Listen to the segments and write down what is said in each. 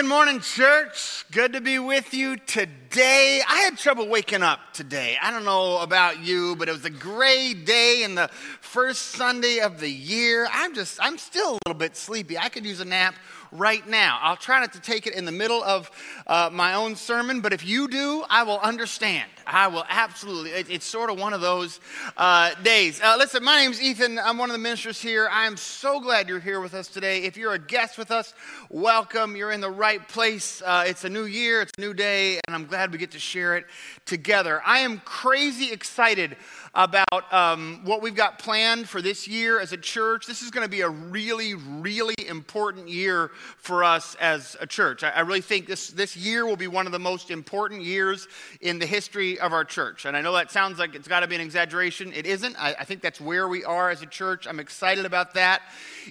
good morning, church. Good to be with you today. I had trouble waking up today. I don't know about you, but it was a gray day in the first Sunday of the year. I'm just, I'm still a little bit sleepy. I could use a nap right now. I'll try not to take it in the middle of uh, my own sermon, but if you do, I will understand. I will absolutely. It, it's sort of one of those uh, days. Uh, listen, my name's Ethan. I'm one of the ministers here. I am so glad you're here with us today. If you're a guest with us, welcome. You're in the right place. Uh, it's a new year, it's a new day, and I'm glad we get to share it together. I am crazy excited about um, what we've got planned for this year as a church. This is going to be a really, really important year for us as a church. I, I really think this, this year will be one of the most important years in the history of our church. And I know that sounds like it's got to be an exaggeration. It isn't. I, I think that's where we are as a church. I'm excited about that.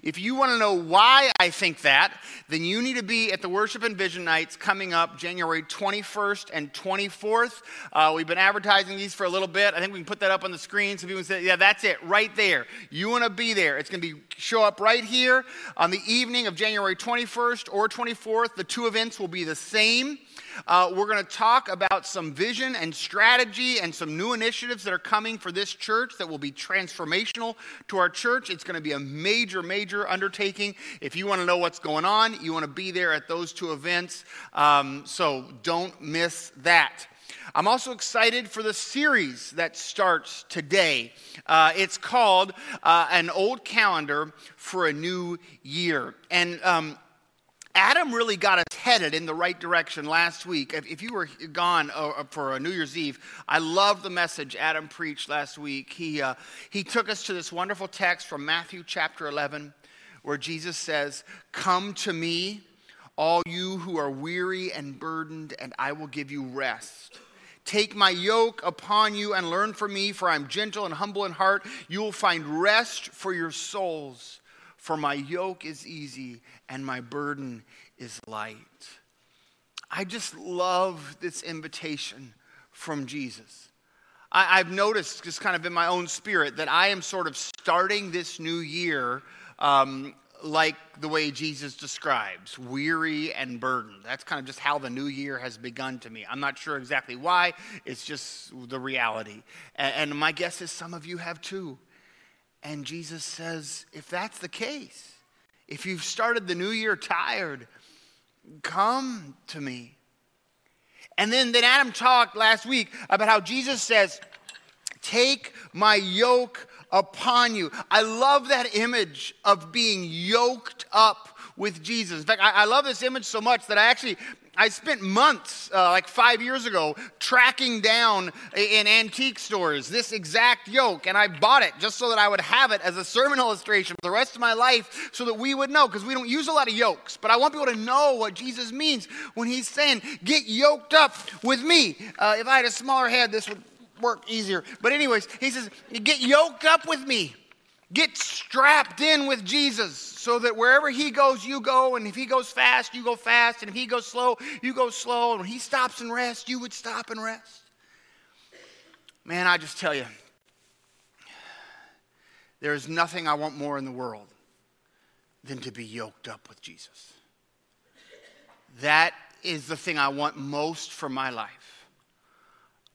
If you want to know why I think that, then you need to be at the Worship and Vision Nights coming up January 21st and 24th. Uh, we've been advertising these for a little bit. I think we can put that up on the screen so people say, yeah, that's it, right there. You want to be there. It's going to be show up right here on the evening of January 21st or 24th. The two events will be the same. Uh, we're going to talk about some vision and strategy and some new initiatives that are coming for this church that will be transformational to our church. It's going to be a major, major undertaking. If you want to know what's going on, you want to be there at those two events. Um, so don't miss that. I'm also excited for the series that starts today. Uh, it's called uh, An Old Calendar for a New Year. And um, Adam really got us headed in the right direction last week. If, if you were gone uh, uh for New Year's Eve, I love the message Adam preached last week. He, uh, he took us to this wonderful text from Matthew chapter 11, where Jesus says, Come to me, all you who are weary and burdened, and I will give you rest. Take my yoke upon you and learn from me, for I'm gentle and humble in heart. You will find rest for your souls. For my yoke is easy and my burden is light. I just love this invitation from Jesus. I, have noticed, just kind of in my own spirit, that I am sort of starting this new year um, like the way Jesus describes weary and burdened. That's kind of just how the new year has begun to me. I'm not sure exactly why, it's just the reality. And, my guess is some of you have too. And Jesus says, if that's the case, if you've started the new year tired, come to me. And then, then Adam talked last week about how Jesus says, Take my yoke upon you. I love that image of being yoked up with Jesus. In fact, I, I, love this image so much that I actually I spent months, uh, like five years ago, tracking down in antique stores this exact yoke, and I bought it just so that I would have it as a sermon illustration for the rest of my life so that we would know, because we don't use a lot of yokes. But I want people to know what Jesus means when he's saying, Get yoked up with me. Uh, if I had a smaller head, this would work easier. But, anyways, he says, Get yoked up with me. Get strapped in with Jesus so that wherever he goes, you go. And if he goes fast, you go fast. And if he goes slow, you go slow. And when he stops and rests, you would stop and rest. Man, I just tell you, there is nothing I want more in the world than to be yoked up with Jesus. That is the thing I want most for my life.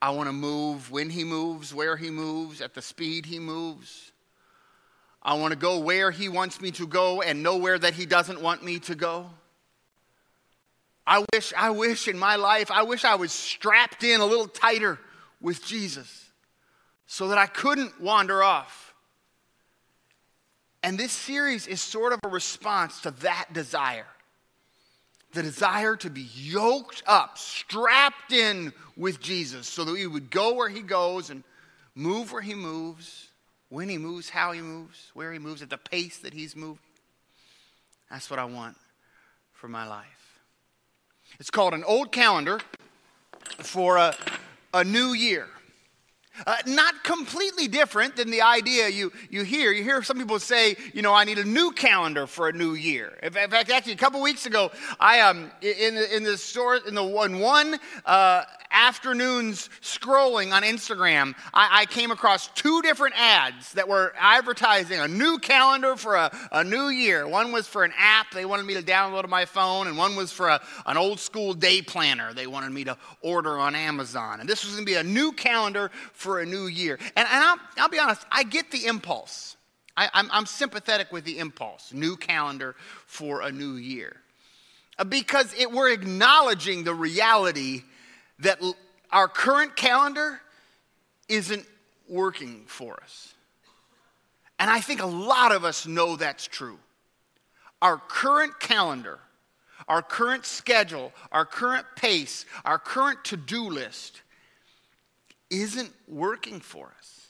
I want to move when he moves, where he moves, at the speed he moves. I want to go where He wants me to go and nowhere that He doesn't want me to go. I wish, I wish in my life, I wish I was strapped in a little tighter with Jesus so that I couldn't wander off. And this series is sort of a response to that desire the desire to be yoked up, strapped in with Jesus so that we would go where He goes and move where He moves when he moves, how he moves, where he moves, at the pace that he's moving. That's what I want for my life. It's called an old calendar for a, a new year. Uh, not completely different than the idea you, you hear. You hear some people say, you know, I need a new calendar for a new year. In fact, actually, a couple weeks ago, I um, in the, in the store in the one one uh, afternoons scrolling on Instagram, I, I, came across two different ads that were advertising a new calendar for a, a new year. One was for an app they wanted me to download on my phone, and one was for a, an old school day planner they wanted me to order on Amazon. And this was going to be a new calendar for a new year. And, and I'll, I'll be honest, I get the impulse. I, I'm, I'm sympathetic with the impulse. New calendar for a new year. Uh, because it, we're acknowledging the reality that our current calendar isn't working for us. And I think a lot of us know that's true. Our current calendar, our current schedule, our current pace, our current to do list isn't working for us.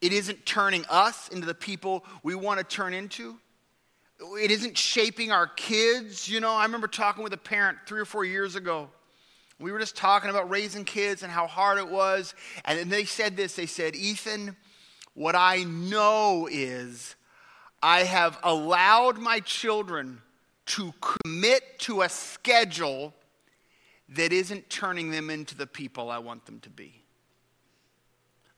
It isn't turning us into the people we want to turn into. It isn't shaping our kids. You know, I remember talking with a parent three or four years ago we were just talking about raising kids and how hard it was. And then they said this they said, Ethan, what I know is I have allowed my children to commit to a schedule that isn't turning them into the people I want them to be.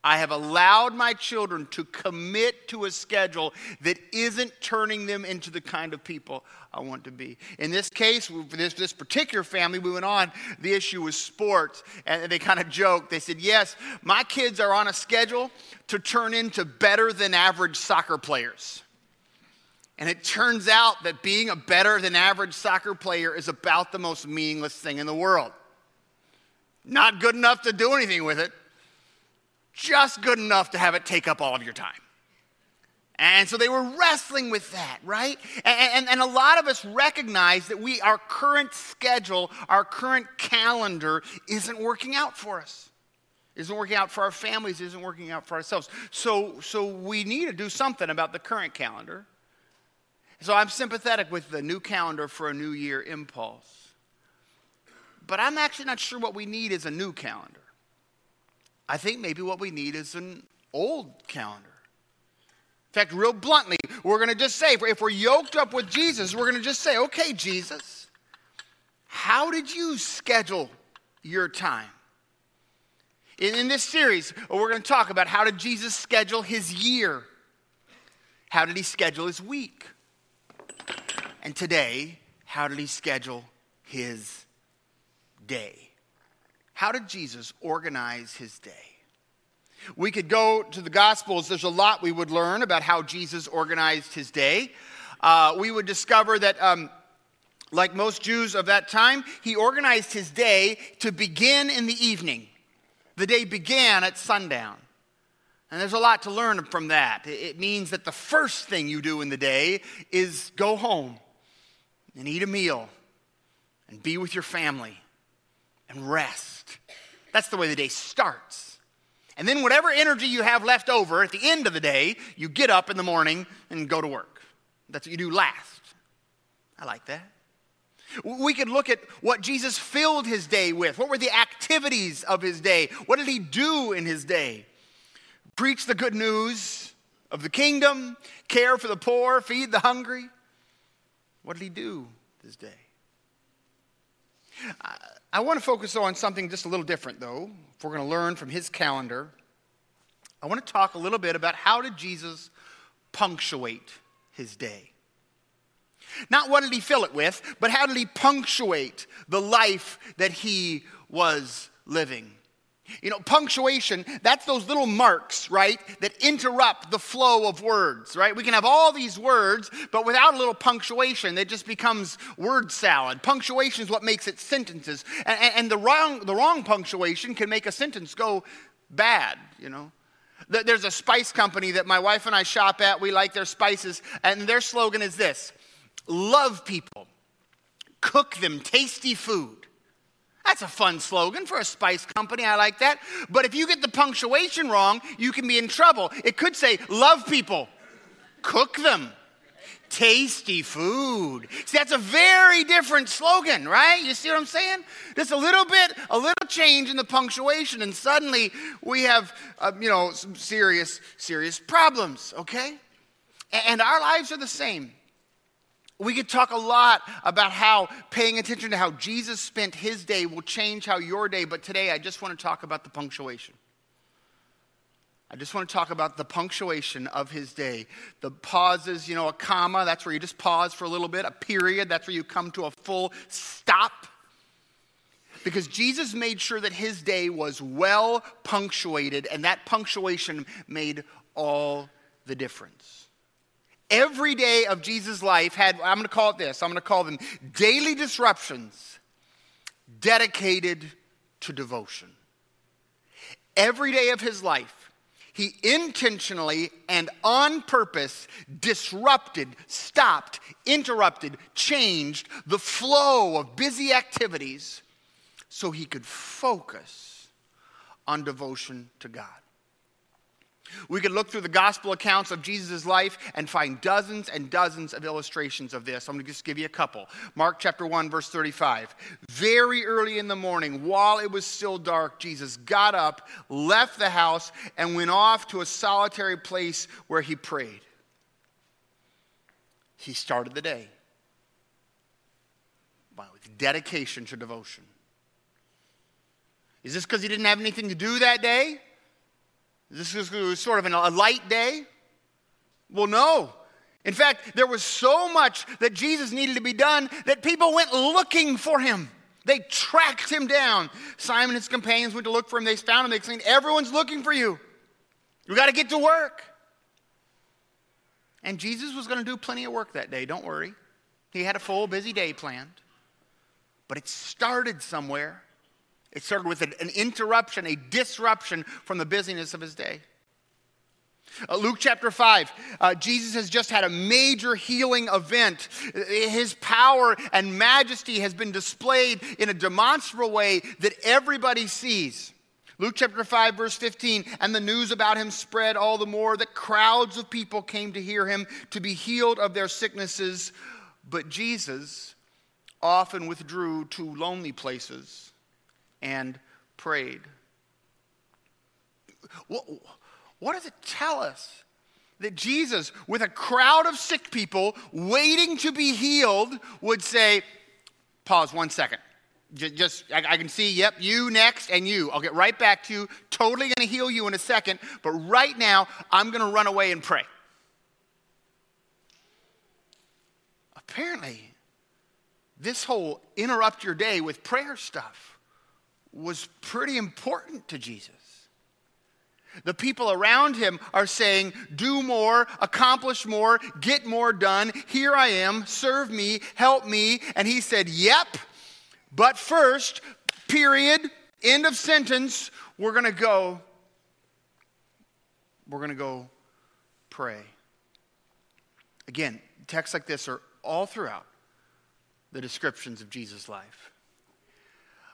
I have allowed my children to commit to a schedule that isn't turning them into the kind of people I want to be. In this case, for this, this particular family, we went on, the issue was sports. And they kind of joked. They said, Yes, my kids are on a schedule to turn into better than average soccer players. And it turns out that being a better than average soccer player is about the most meaningless thing in the world. Not good enough to do anything with it just good enough to have it take up all of your time. And so they were wrestling with that, right? And, and, and, a lot of us recognize that we, our current schedule, our current calendar isn't working out for us. Isn't working out for our families, isn't working out for ourselves. So, so we need to do something about the current calendar. So I'm sympathetic with the new calendar for a new year impulse. But I'm actually not sure what we need is a new calendar. I think maybe what we need is an old calendar. In fact, real bluntly, we're going to just say, if we're yoked up with Jesus, we're going to just say, okay, Jesus, how did you schedule your time? In, in this series, we're going to talk about how did Jesus schedule his year? How did he schedule his week? And today, how did he schedule his day? How did Jesus organize his day? We could go to the Gospels. There's a lot we would learn about how Jesus organized his day. Uh, we would discover that, um, like most Jews of that time, he organized his day to begin in the evening. The day began at sundown. And there's a lot to learn from that. It means that the first thing you do in the day is go home and eat a meal and be with your family and rest. That's the way the day starts. And then, whatever energy you have left over at the end of the day, you get up in the morning and go to work. That's what you do last. I like that. We could look at what Jesus filled his day with. What were the activities of his day? What did he do in his day? Preach the good news of the kingdom, care for the poor, feed the hungry. What did he do this day? I want to focus on something just a little different, though. If we're going to learn from his calendar, I want to talk a little bit about how did Jesus punctuate his day. Not what did he fill it with, but how did he punctuate the life that he was living. You know, punctuation, that's those little marks, right, that interrupt the flow of words, right? We can have all these words, but without a little punctuation, it just becomes word salad. Punctuation is what makes it sentences. And, and the, wrong, the wrong punctuation can make a sentence go bad, you know? There's a spice company that my wife and I shop at. We like their spices, and their slogan is this love people, cook them tasty food that's a fun slogan for a spice company. I like that. But if you get the punctuation wrong, you can be in trouble. It could say, love people, cook them, tasty food. See, that's a very different slogan, right? You see what I'm saying? Just a little bit, a little change in the punctuation, and suddenly we have, uh, you know, some serious, serious problems, okay? And our lives are the same. We could talk a lot about how paying attention to how Jesus spent his day will change how your day, but today I just want to talk about the punctuation. I just want to talk about the punctuation of his day. The pauses, you know, a comma, that's where you just pause for a little bit. A period, that's where you come to a full stop. Because Jesus made sure that his day was well punctuated, and that punctuation made all the difference. Every day of Jesus' life had, I'm going to call it this, I'm going to call them daily disruptions dedicated to devotion. Every day of his life, he intentionally and on purpose disrupted, stopped, interrupted, changed the flow of busy activities so he could focus on devotion to God. We could look through the gospel accounts of Jesus' life and find dozens and dozens of illustrations of this. I'm going to just give you a couple. Mark chapter 1, verse 35. Very early in the morning, while it was still dark, Jesus got up, left the house, and went off to a solitary place where he prayed. He started the day with dedication to devotion. Is this because he didn't have anything to do that day? This was sort of a light day? Well, no. In fact, there was so much that Jesus needed to be done that people went looking for him. They tracked him down. Simon and his companions went to look for him. They found him. They exclaimed, Everyone's looking for you. We got to get to work. And Jesus was going to do plenty of work that day, don't worry. He had a full, busy day planned. But it started somewhere. It started with an, interruption, a disruption from the busyness of his day. Uh, Luke chapter 5, uh, Jesus has just had a major healing event. His power and majesty has been displayed in a demonstrable way that everybody sees. Luke chapter 5, verse 15, and the news about him spread all the more that crowds of people came to hear him to be healed of their sicknesses. But Jesus often withdrew to lonely places and prayed. What, does it tell us? That Jesus, with a crowd of sick people waiting to be healed, would say, Pause one second. Just, I, I can see, yep, you next and you. I'll get right back to you. Totally going to heal you in a second. But right now, I'm going to run away and pray. Apparently, this whole interrupt your day with prayer stuff was pretty important to Jesus. The people around him are saying, Do more, accomplish more, get more done. Here I am, serve me, help me. And he said, Yep, but first, period, end of sentence, we're going to go. We're going to go pray. Again, texts like this are all throughout the descriptions of Jesus' life.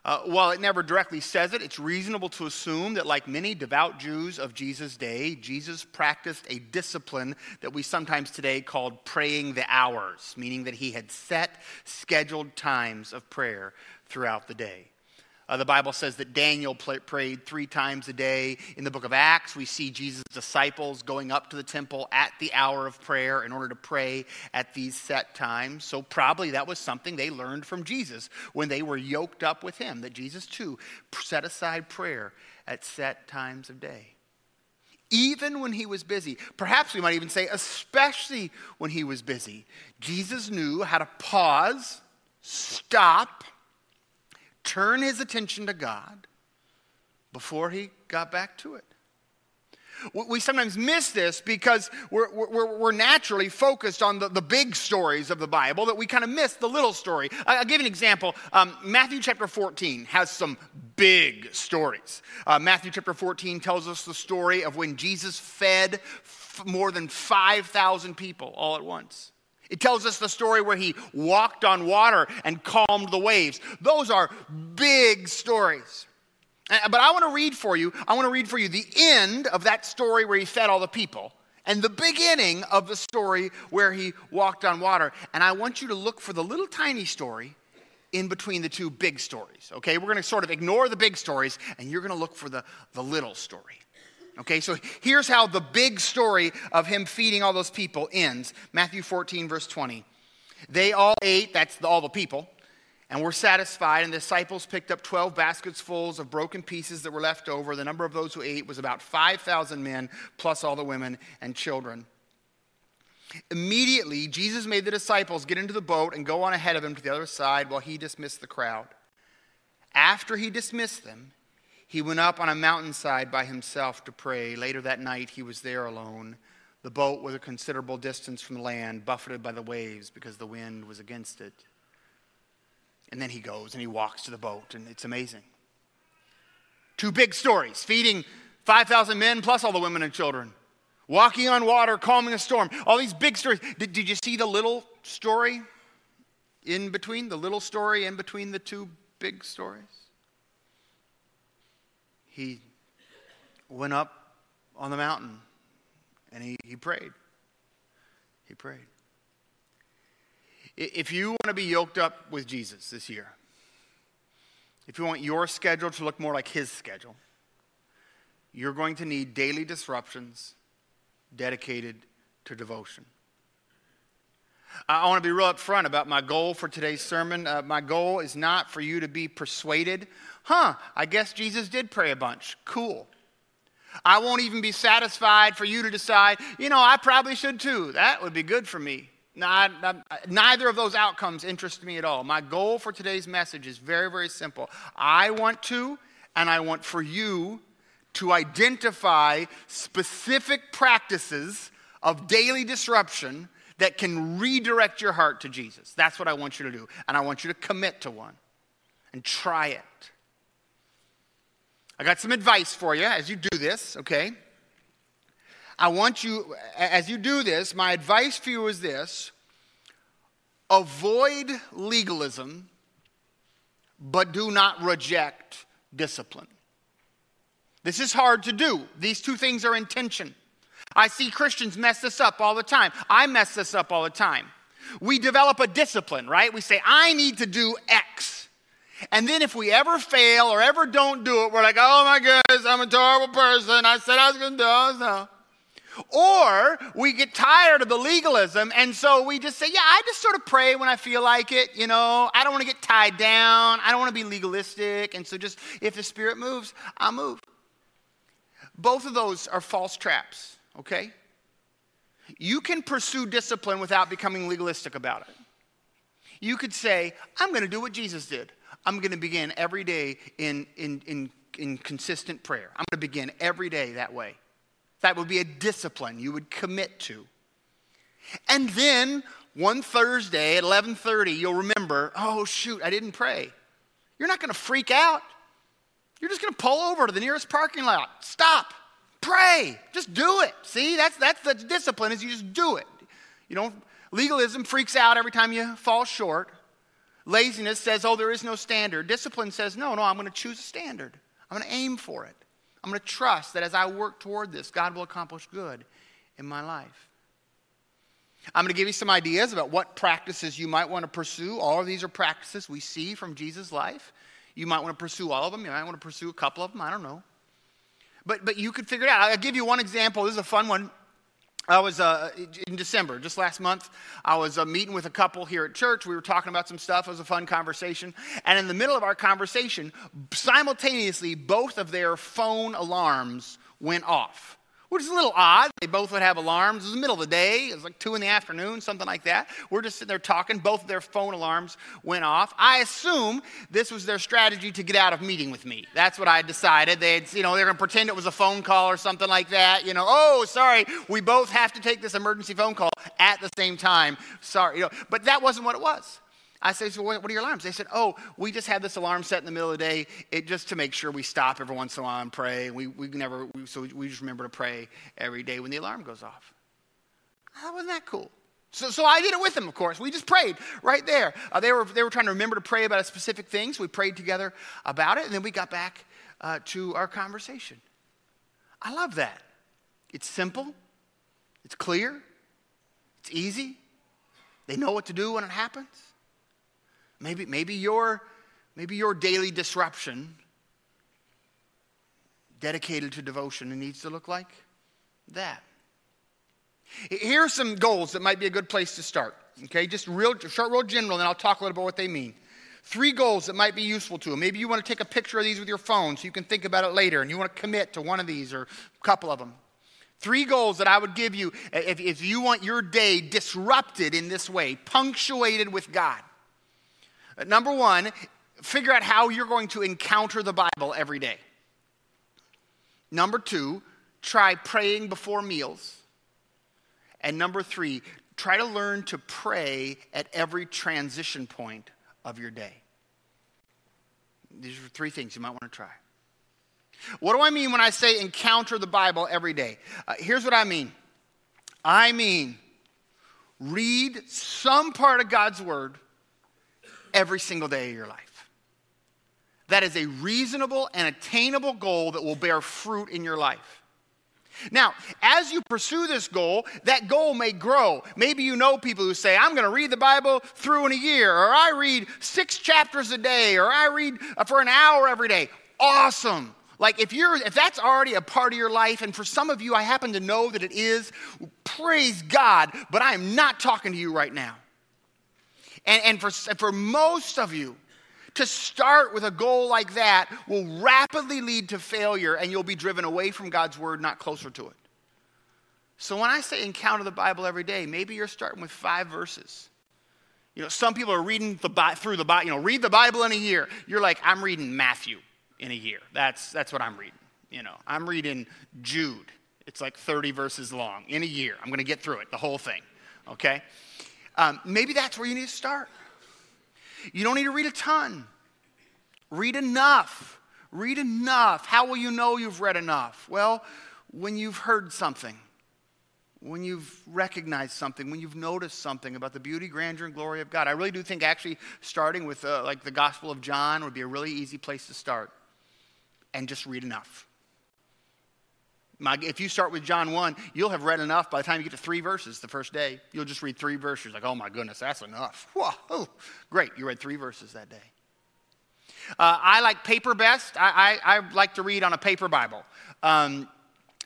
Uh, while it never directly says it, it's reasonable to assume that, like many devout Jews of Jesus' day, Jesus practiced a discipline that we sometimes today called praying the hours, meaning that he had set scheduled times of prayer throughout the day. Uh, the Bible says that Daniel prayed three times a day. In the book of Acts, we see Jesus' disciples going up to the temple at the hour of prayer in order to pray at these set times. So, probably that was something they learned from Jesus when they were yoked up with him, that Jesus too set aside prayer at set times of day. Even when he was busy, perhaps we might even say, especially when he was busy, Jesus knew how to pause, stop, turn his attention to God before he got back to it. We sometimes miss this because we're, we're, we're naturally focused on the, the big stories of the Bible that we kind of miss the little story. I'll give you an example. Um, Matthew chapter 14 has some big stories. Uh, Matthew chapter 14 tells us the story of when Jesus fed f- more than 5,000 people all at once. It tells us the story where he walked on water and calmed the waves. Those are big stories. Uh, but I want to read for you, I want to read for you the end of that story where he fed all the people. and the beginning of the story where he walked on water. And I want you to look for the little tiny story in between the two big stories. Okay, we're going to sort of ignore the big stories and you're going to look for the, the little story. Okay, so here's how the big story of him feeding all those people ends Matthew 14, verse 20. They all ate, that's all the people, and were satisfied, and the disciples picked up 12 baskets fulls of broken pieces that were left over. The number of those who ate was about 5,000 men, plus all the women and children. Immediately, Jesus made the disciples get into the boat and go on ahead of him to the other side while he dismissed the crowd. After he dismissed them, he went up on a mountainside by himself to pray. Later that night, he was there alone. The boat was a considerable distance from the land, buffeted by the waves because the wind was against it. And then he goes and he walks to the boat, and it's amazing. Two big stories feeding 5,000 men plus all the women and children, walking on water, calming a storm. All these big stories. Did, did you see the little story in between? The little story in between the two big stories? He went up on the mountain and he, he prayed. He prayed. If you want to be yoked up with Jesus this year, if you want your schedule to look more like his schedule, you're going to need daily disruptions dedicated to devotion. I want to be real upfront about my goal for today's sermon. Uh, my goal is not for you to be persuaded huh, I guess Jesus did pray a bunch. Cool. I won't even be satisfied for you to decide, you know, I probably should too. That would be good for me. neither of those outcomes interest me at all. My goal for today's message is very, very simple. I want to, and I want for you to identify specific practices of daily disruption that can redirect your heart to Jesus. That's what I want you to do. And I want you to commit to one and try it. I got some advice for you as you do this, okay? I want you, as you do this, my advice for you is this avoid legalism, but do not reject discipline. This is hard to do. These two things are in tension. I see Christians mess this up all the time. I mess this up all the time. We develop a discipline, right? We say, I need to do X. And then if we ever fail or ever don't do it, we're like, oh my goodness, I'm a terrible person. I said I was going to do it. No. Or we get tired of the legalism, and so we just say, Yeah, I just sort of pray when I feel like it. You know, I don't want to get tied down. I don't want to be legalistic. And so, just if the Spirit moves, I'll move. Both of those are false traps, okay? You can pursue discipline without becoming legalistic about it. You could say, I'm going to do what Jesus did. I'm going to begin every day in, in, in, in consistent prayer. I'm going to begin every day that way. That would be a discipline you would commit to. And then one Thursday at 11:30 you'll remember, "Oh shoot, I didn't pray." You're not going to freak out. You're just going to pull over to the nearest parking lot. Stop. Pray. Just do it. See? That's that's the discipline is you just do it. You don't legalism freaks out every time you fall short. Laziness says, oh, there is no standard. Discipline says, no, no, I'm going to choose a standard. I'm going to aim for it. I'm going to trust that as I work toward this, God will accomplish good in my life. I'm going to give you some ideas about what practices you might want to pursue. All of these are practices we see from Jesus' life. You might want to pursue all of them. You might want to pursue a couple of them. I don't know. But, but you could figure it out. I'll give you one example. This is a fun one. I was uh, in December, just last month, I was uh, meeting with a couple here at church. We were talking about some stuff. It was a fun conversation. And in the middle of our conversation, simultaneously, both of their phone alarms went off which is a little odd. They both would have alarms. It was the middle of the day. It was like two in the afternoon, something like that. We're just sitting there talking. Both of their phone alarms went off. I assume this was their strategy to get out of meeting with me. That's what I decided. They'd, you know, they're going to pretend it was a phone call or something like that. You know, oh, sorry, we both have to take this emergency phone call at the same time. Sorry, you know, but that wasn't what it was. I said, so what are your alarms? They said, oh, we just had this alarm set in the middle of the day it, just to make sure we stop every once in a while and pray. We, we never, we, so we just remember to pray every day when the alarm goes off. How wasn't that cool? So, so I did it with them, of course. We just prayed right there. Uh, they, were, they were trying to remember to pray about a specific thing, so we prayed together about it, and then we got back uh, to our conversation. I love that. It's simple, It's clear, it's easy. They know what to do when it happens. Maybe, maybe, your, maybe your daily disruption dedicated to devotion needs to look like that. Here are some goals that might be a good place to start. Okay, just real short, real general, and then I'll talk a little bit about what they mean. Three goals that might be useful to them. Maybe you want to take a picture of these with your phone so you can think about it later, and you want to commit to one of these or a couple of them. Three goals that I would give you if, if you want your day disrupted in this way, punctuated with God. Uh, number one, figure out how you're going to encounter the Bible every day. Number two, try praying before meals. And number three, try to learn to pray at every transition point of your day. These are three things you might want to try. What do I mean when I say encounter the Bible every day? Uh, here's what I mean I mean, read some part of God's Word every single day of your life. That is a reasonable and attainable goal that will bear fruit in your life. Now, as you pursue this goal, that goal may grow. Maybe you know people who say, I'm going to read the Bible through in a year, or I read six chapters a day, or I read uh, for an hour every day. Awesome. Like if you're if that's already a part of your life, and for some of you, I happen to know that it is, praise God, but I am not talking to you right now. And, and for, for most of you, to start with a goal like that will rapidly lead to failure and you'll be driven away from God's word, not closer to it. So when I say encounter the Bible every day, maybe you're starting with five verses. You know, some people are reading the through the Bible, you know, read the Bible in a year. You're like, I'm reading Matthew in a year. That's, that's what I'm reading. You know, I'm reading Jude. It's like 30 verses long in a year. I'm going to get through it, the whole thing. Okay? Um, maybe that's where you need to start. You don't need to read a ton. Read enough. Read enough. How will you know you've read enough? Well, when you've heard something, when you've recognized something, when you've noticed something about the beauty, grandeur, and glory of God. I really do think actually starting with uh, like the Gospel of John would be a really easy place to start and just read enough. My, if you start with John 1, you'll have read enough by the time you get to three verses the first day. You'll just read three verses, like, oh my goodness, that's enough. Whoa, great, you read three verses that day. Uh, I like paper best. I, I, I, like to read on a paper Bible. Um,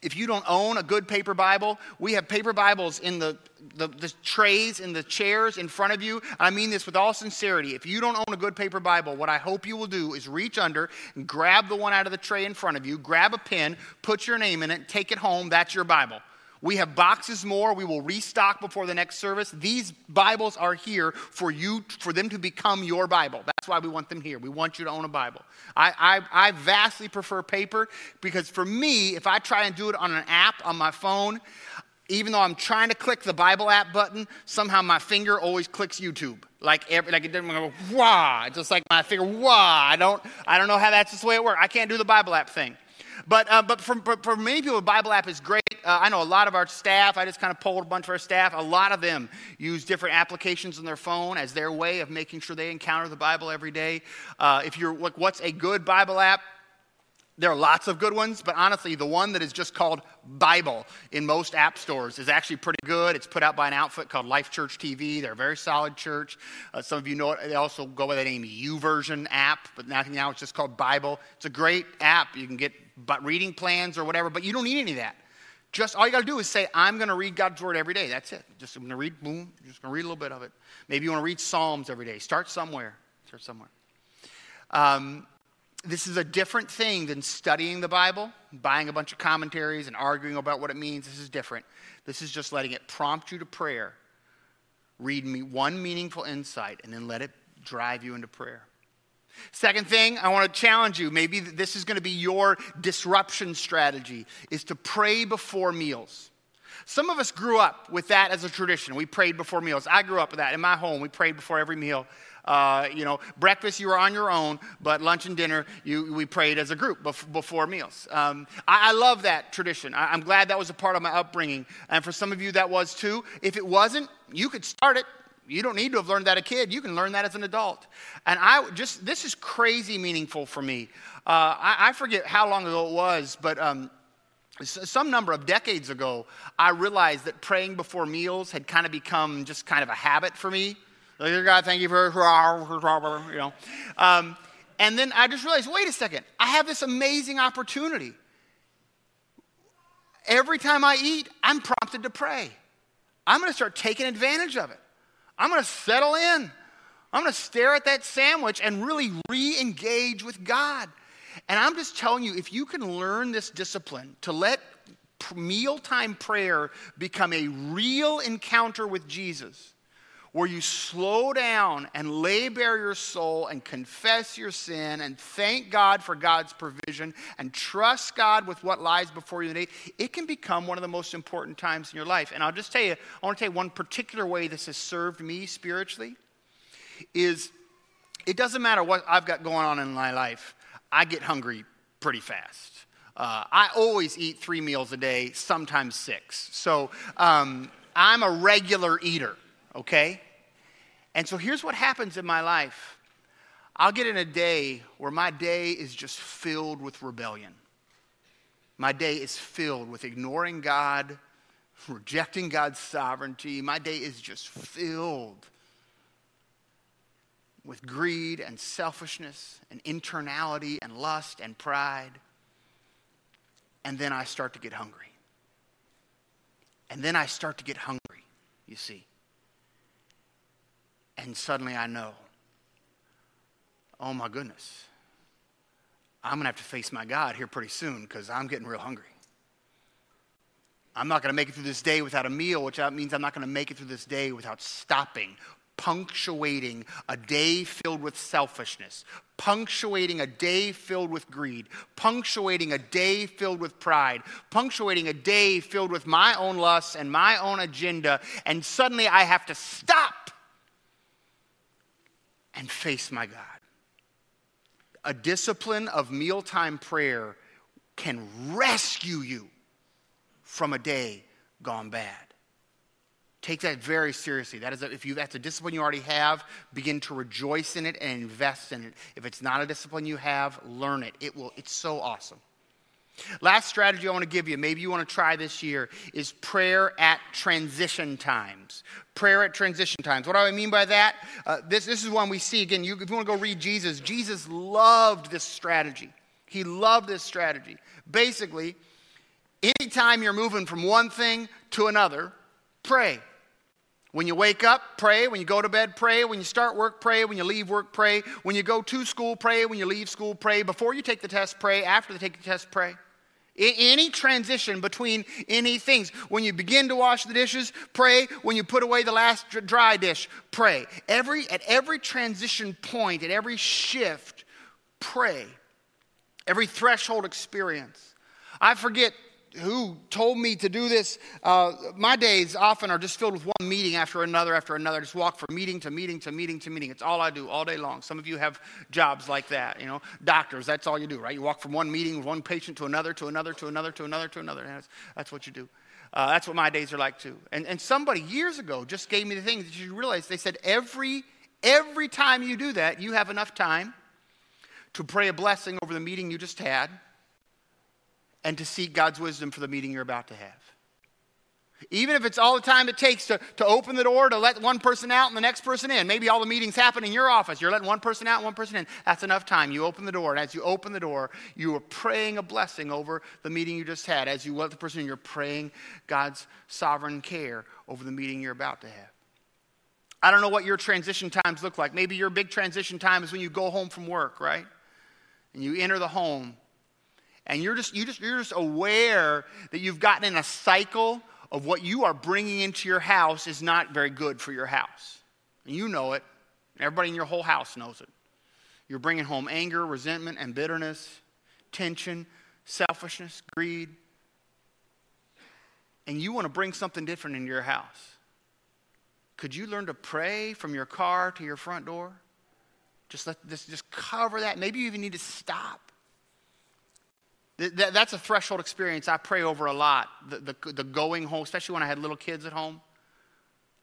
if you don't own a good paper Bible, we have paper Bibles in the, the, the, trays in the chairs in front of you. I mean this with all sincerity. If you don't own a good paper Bible, what I hope you will do is reach under and grab the one out of the tray in front of you, grab a pen, put your name in it, take it home. That's your Bible. We have boxes more. We will restock before the next service. These Bibles are here for you, for them to become your Bible. Why we want them here. We want you to own a Bible. I, I, I vastly prefer paper because for me, if I try and do it on an app on my phone, even though I'm trying to click the Bible app button, somehow my finger always clicks YouTube. Like every, like it doesn't go wah. Just like my finger wah. I don't I don't know how that's just the way it works. I can't do the Bible app thing. But, uh, but for, for, many people, Bible app is great. Uh, I know a lot of our staff, I just kind of polled a bunch of our staff, a lot of them use different applications on their phone as their way of making sure they encounter the Bible every day. Uh, if you're like, what's a good Bible app? There are lots of good ones, but honestly, the one that is just called Bible in most app stores is actually pretty good. It's put out by an outfit called Life Church TV. They're a very solid church. Uh, some of you know it. They also go by the name YouVersion app, but now, now it's just called Bible. It's a great app. You can get reading plans or whatever, but you don't need any of that. Just all you got to do is say, I'm going to read God's word every day. That's it. Just I'm going to read, boom, just going to read a little bit of it. Maybe you want to read Psalms every day. Start somewhere. Start somewhere. Um, this is a different thing than studying the Bible, buying a bunch of commentaries and arguing about what it means. This is different. This is just letting it prompt you to prayer. Read me one meaningful insight and then let it drive you into prayer. Second thing, I want to challenge you. Maybe this is going to be your disruption strategy is to pray before meals. Some of us grew up with that as a tradition. We prayed before meals. I grew up with that. In my home, we prayed before every meal. Uh, you know, breakfast you were on your own, but lunch and dinner you, we prayed as a group bef- before meals. Um, I, I, love that tradition. I, I'm glad that was a part of my upbringing, and for some of you that was too. If it wasn't, you could start it. You don't need to have learned that as a kid. You can learn that as an adult. And I just, this is crazy meaningful for me. Uh, I, I, forget how long ago it was, but um, some number of decades ago, I realized that praying before meals had kind of become just kind of a habit for me. Like, God, thank you for, you know. Um, and then I just realized, wait a second, I have this amazing opportunity. Every time I eat, I'm prompted to pray. I'm going to start taking advantage of it. I'm going to settle in. I'm going to stare at that sandwich and really re engage with God. And I'm just telling you, if you can learn this discipline to let mealtime prayer become a real encounter with Jesus, where you slow down and lay bare your soul and confess your sin and thank God for God's provision and trust God with what lies before you today, it can become one of the most important times in your life. And I'll just tell you, I want to tell you one particular way this has served me spiritually is it doesn't matter what I've got going on in my life, I get hungry pretty fast. Uh, I always eat three meals a day, sometimes six. So um, I'm a regular eater, okay? And so here's what happens in my life I'll get in a day where my day is just filled with rebellion. My day is filled with ignoring God, rejecting God's sovereignty. My day is just filled with greed and selfishness and internality and lust and pride. And then I start to get hungry. And then I start to get hungry, you see. And suddenly I know, oh my goodness, I'm going to have to face my God here pretty soon because I'm getting real hungry. I'm not going to make it through this day without a meal, which means I'm not going to make it through this day without stopping punctuating a day filled with selfishness, punctuating a day filled with greed, punctuating a day filled with pride, punctuating a day filled with my own lusts and my own agenda, and suddenly I have to stop and face my God. A discipline of mealtime prayer can rescue you from a day gone bad. Take that very seriously. That is, a, if you, that's a discipline you already have, begin to rejoice in it and invest in it. If it's not a discipline you have, learn it. It will, it's so awesome. Last strategy I want to give you, maybe you want to try this year, is prayer at transition times. Prayer at transition times. What do I mean by that? Uh, this, this is one we see. Again, you, if you want to go read Jesus, Jesus loved this strategy. He loved this strategy. Basically, anytime you're moving from one thing to another, pray. When you wake up, pray. When you go to bed, pray. When you start work, pray. When you leave work, pray. When you go to school, pray. When you leave school, pray. Before you take the test, pray. After you take the test, pray. Any transition between any things. When you begin to wash the dishes, pray. When you put away the last dry dish, pray. Every, at every transition point, at every shift, pray. Every threshold experience. I forget who told me to do this. Uh, my days often are just filled with one meeting after another after another. I just walk from meeting to meeting to meeting to meeting. It's all I do all day long. Some of you have jobs like that. You know, doctors. That's all you do, right? You walk from one meeting, with one patient to another, to another, to another, to another, to another. That's, that's what you do. Uh, that's what my days are like too. And, and somebody years ago just gave me the thing that you realize. They said every every time you do that, you have enough time to pray a blessing over the meeting you just had and to seek God's wisdom for the meeting you're about to have. Even if it's all the time it takes to, to open the door to let one person out and the next person in. Maybe all the meetings happen in your office. You're letting one person out one person in. That's enough time. You open the door. And as you open the door, you are praying a blessing over the meeting you just had. As you let the person in, you're praying God's sovereign care over the meeting you're about to have. I don't know what your transition times look like. Maybe your big transition time is when you go home from work, right? And you enter the home and you're just, you just, you're just aware that you've gotten in a cycle of what you are bringing into your house is not very good for your house. And you know it. Everybody in your whole house knows it. You're bringing home anger, resentment, and bitterness, tension, selfishness, greed. And you want to bring something different into your house. Could you learn to pray from your car to your front door? Just let this just cover that. Maybe you even need to stop that's a threshold experience I pray over a lot. The, the, the, going home, especially when I had little kids at home.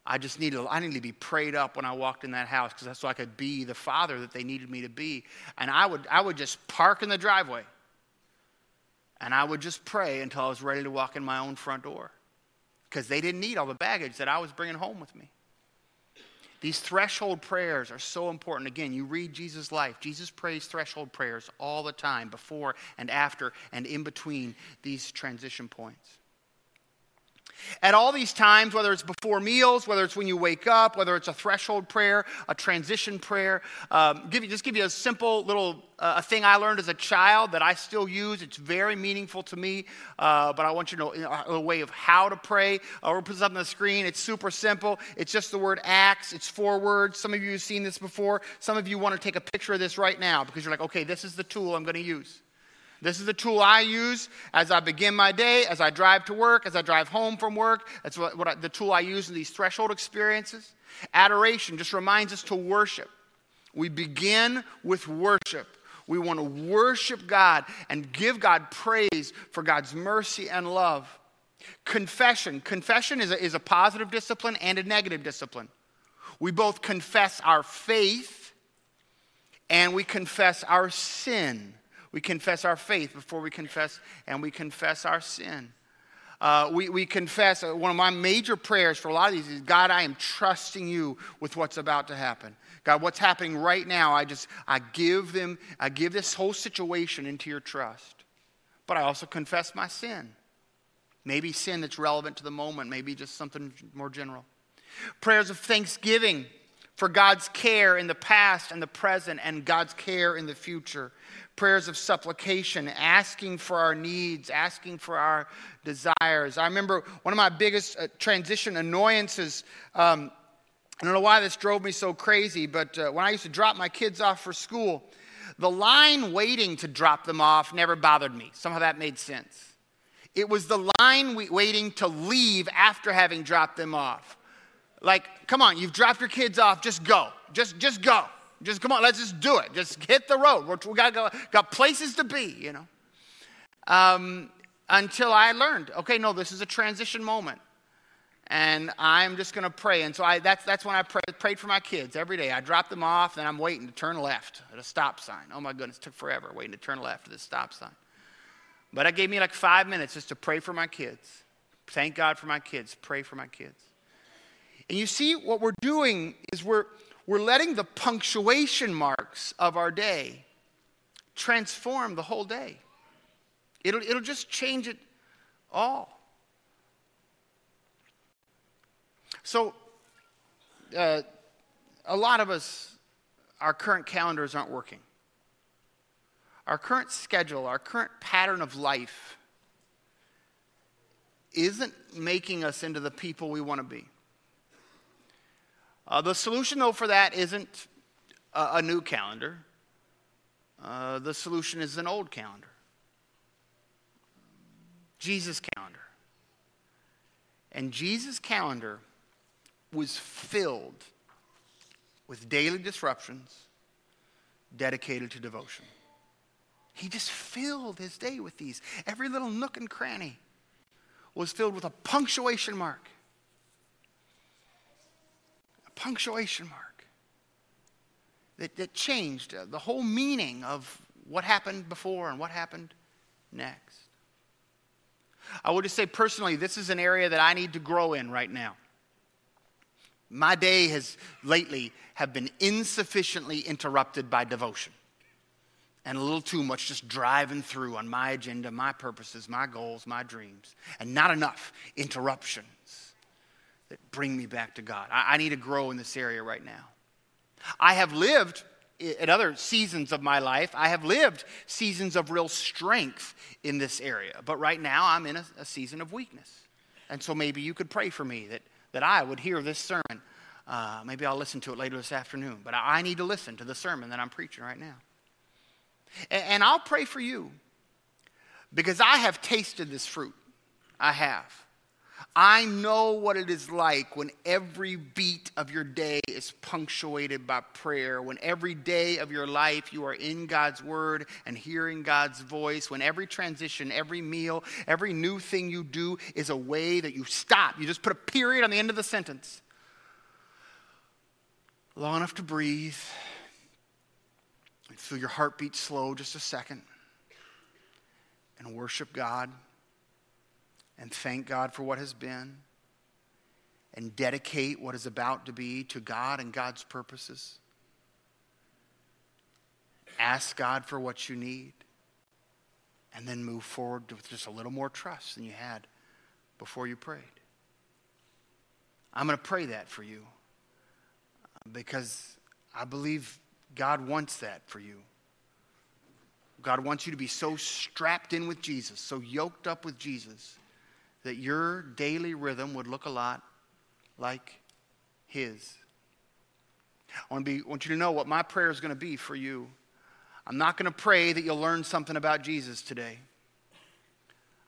I just needed, I needed to be prayed up when I walked in that house because that's so I could be the father that they needed me to be. And I would, I would just park in the driveway And I would just pray until I was ready to walk in my own front door because they didn't need all the baggage that I was bringing home with me. These threshold prayers are so important. Again, you read Jesus' life. Jesus prays threshold prayers all the time, before and after and in between these transition points. At all these times, whether it's before meals, whether it's when you wake up, whether it's a threshold prayer, a transition prayer, um, give you, just give you a simple little uh, a thing I learned as a child that I still use. It's very meaningful to me, uh, but I want you to know a way of how to pray. Uh, we'll put this up on the screen. It's super simple. It's just the word acts. It's four words. Some of you have seen this before. Some of you want to take a picture of this right now because you're like, okay, this is the tool I'm going to use. This is the tool I use as I begin my day, as I drive to work, as I drive home from work. That's what, what I, the tool I use in these threshold experiences. Adoration just reminds us to worship. We begin with worship. We want to worship God and give God praise for God's mercy and love. Confession. Confession is a, is a positive discipline and a negative discipline. We both confess our faith and we confess our sin. We confess our faith before we confess, and we confess our sin. Uh, we, we confess, uh, one of my major prayers for a lot of these is God, I am trusting you with what's about to happen. God, what's happening right now, I just, I give them, I give this whole situation into your trust. But I also confess my sin. Maybe sin that's relevant to the moment, maybe just something more general. Prayers of thanksgiving for God's care in the past and the present and God's care in the future prayers of supplication, asking for our needs, asking for our desires. I remember one of my biggest uh, transition annoyances. Um, I don't know why this drove me so crazy, but uh, when I used to drop my kids off for school, the line waiting to drop them off never bothered me. Somehow that made sense. It was the line waiting to leave after having dropped them off. Like, come on, you've dropped your kids off, just go. Just, just go. Just come on, let's just do it. Just hit the road. We're, we got, got places to be, you know. Um, until I learned, okay, no, this is a transition moment. And I'm just going to pray. And so I, that's, that's when I pray, prayed for my kids every day. I dropped them off, and I'm waiting to turn left at a stop sign. Oh my goodness, took forever waiting to turn left at this stop sign. But it gave me like five minutes just to pray for my kids. Thank God for my kids. Pray for my kids. And you see, what we're doing is we're, we're letting the punctuation marks of our day transform the whole day. It'll, it'll just change it all. So, uh, a lot of us, our current calendars aren't working. Our current schedule, our current pattern of life isn't making us into the people we want to be. Uh, the solution, though, for that isn't a, a new calendar. Uh, the solution is an old calendar Jesus' calendar. And Jesus' calendar was filled with daily disruptions dedicated to devotion. He just filled his day with these. Every little nook and cranny was filled with a punctuation mark punctuation mark that, that changed uh, the whole meaning of what happened before and what happened next. I would just say personally, this is an area that I need to grow in right now. My day has lately have been insufficiently interrupted by devotion and a little too much just driving through on my agenda, my purposes, my goals, my dreams, and not enough interruption that bring me back to God. I, I need to grow in this area right now. I have lived in other seasons of my life, I have lived seasons of real strength in this area. But right now, I'm in a, a, season of weakness. And so maybe you could pray for me that, that I would hear this sermon. Uh, maybe I'll listen to it later this afternoon. But I, I, need to listen to the sermon that I'm preaching right now. And, and I'll pray for you because I have tasted this fruit. I have. I know what it is like when every beat of your day is punctuated by prayer, when every day of your life you are in God's word and hearing God's voice, when every transition, every meal, every new thing you do is a way that you stop. You just put a period on the end of the sentence. Long enough to breathe. And feel your heartbeat slow just a second. and worship God and thank God for what has been and dedicate what is about to be to God and God's purposes. Ask God for what you need and then move forward with just a little more trust than you had before you prayed. I'm going to pray that for you because I believe God wants that for you. God wants you to be so strapped in with Jesus, so yoked up with Jesus, that your daily rhythm would look a lot like His. I want, to be, want you to know what my prayer is going to be for you. I'm not going to pray that you'll learn something about Jesus today.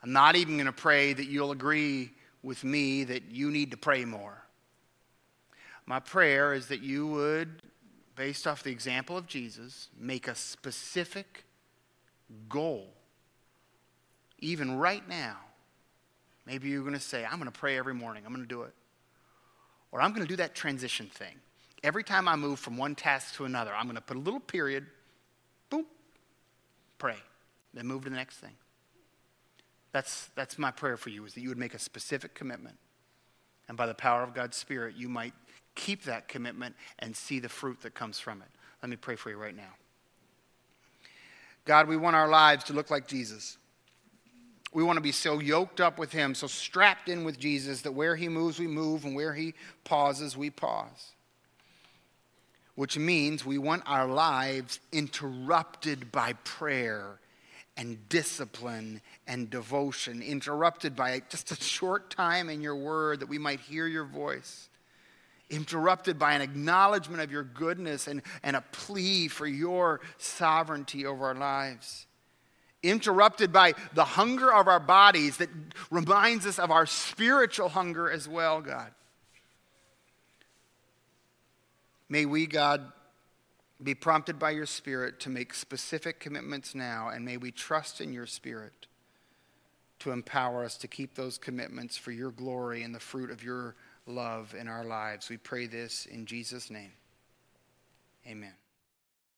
I'm not even going to pray that you'll agree with me that you need to pray more. My prayer is that you would, based off the example of Jesus, make a specific goal, even right now. Maybe you're going to say, I'm going to pray every morning, I'm going to do it. Or I'm going to do that transition thing. Every time I move from one task to another, I'm going to put a little period, boom, pray, then move to the next thing. That's, that's my prayer for you, is that you would make a specific commitment. And by the power of God's Spirit, you might keep that commitment and see the fruit that comes from it. Let me pray for you right now. God, we want our lives to look like Jesus. We want to be so yoked up with Him, so strapped in with Jesus that where He moves, we move, and where He pauses, we pause. Which means we want our lives interrupted by prayer and discipline and devotion, interrupted by just a short time in your word that we might hear your voice, interrupted by an acknowledgement of your goodness and, and a plea for your sovereignty over our lives, interrupted by the hunger of our bodies that reminds us of our spiritual hunger as well, God. May we, God, be prompted by your Spirit to make specific commitments now, and may we trust in your Spirit to empower us to keep those commitments for your glory and the fruit of your love in our lives. We pray this in Jesus' name. Amen.